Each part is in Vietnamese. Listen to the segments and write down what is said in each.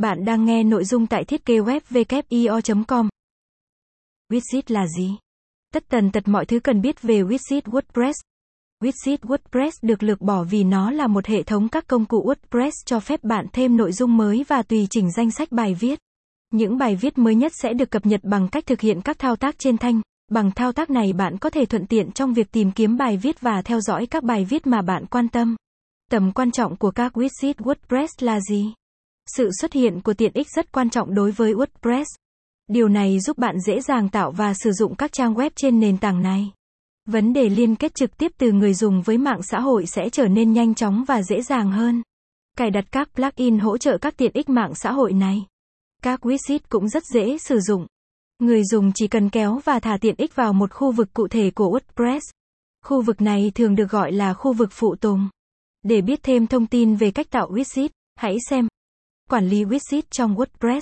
Bạn đang nghe nội dung tại thiết kế web com Widget là gì? Tất tần tật mọi thứ cần biết về widget WordPress. Widget WordPress được lược bỏ vì nó là một hệ thống các công cụ WordPress cho phép bạn thêm nội dung mới và tùy chỉnh danh sách bài viết. Những bài viết mới nhất sẽ được cập nhật bằng cách thực hiện các thao tác trên thanh. Bằng thao tác này bạn có thể thuận tiện trong việc tìm kiếm bài viết và theo dõi các bài viết mà bạn quan tâm. Tầm quan trọng của các widget WordPress là gì? Sự xuất hiện của tiện ích rất quan trọng đối với WordPress. Điều này giúp bạn dễ dàng tạo và sử dụng các trang web trên nền tảng này. Vấn đề liên kết trực tiếp từ người dùng với mạng xã hội sẽ trở nên nhanh chóng và dễ dàng hơn. Cài đặt các plugin hỗ trợ các tiện ích mạng xã hội này. Các widget cũng rất dễ sử dụng. Người dùng chỉ cần kéo và thả tiện ích vào một khu vực cụ thể của WordPress. Khu vực này thường được gọi là khu vực phụ tùng. Để biết thêm thông tin về cách tạo widget, hãy xem Quản lý widget trong WordPress.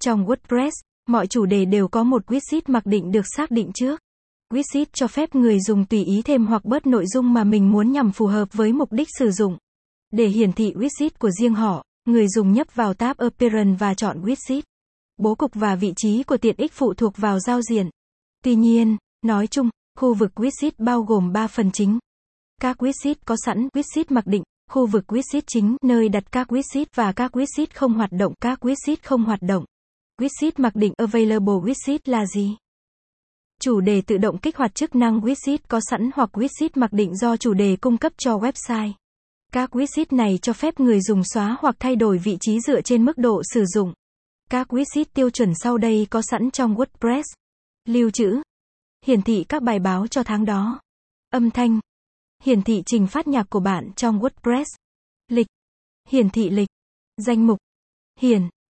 Trong WordPress, mọi chủ đề đều có một widget mặc định được xác định trước. Widget cho phép người dùng tùy ý thêm hoặc bớt nội dung mà mình muốn nhằm phù hợp với mục đích sử dụng. Để hiển thị widget của riêng họ, người dùng nhấp vào tab Appearance và chọn widget. Bố cục và vị trí của tiện ích phụ thuộc vào giao diện. Tuy nhiên, nói chung, khu vực widget bao gồm 3 phần chính. Các widget có sẵn widget mặc định, Khu vực widget chính, nơi đặt các widget và các widget không hoạt động, các widget không hoạt động. Widget mặc định Available widget là gì? Chủ đề tự động kích hoạt chức năng widget có sẵn hoặc widget mặc định do chủ đề cung cấp cho website. Các widget này cho phép người dùng xóa hoặc thay đổi vị trí dựa trên mức độ sử dụng. Các widget tiêu chuẩn sau đây có sẵn trong WordPress. Lưu trữ. Hiển thị các bài báo cho tháng đó. Âm thanh hiển thị trình phát nhạc của bạn trong WordPress. Lịch, hiển thị lịch, danh mục, hiển,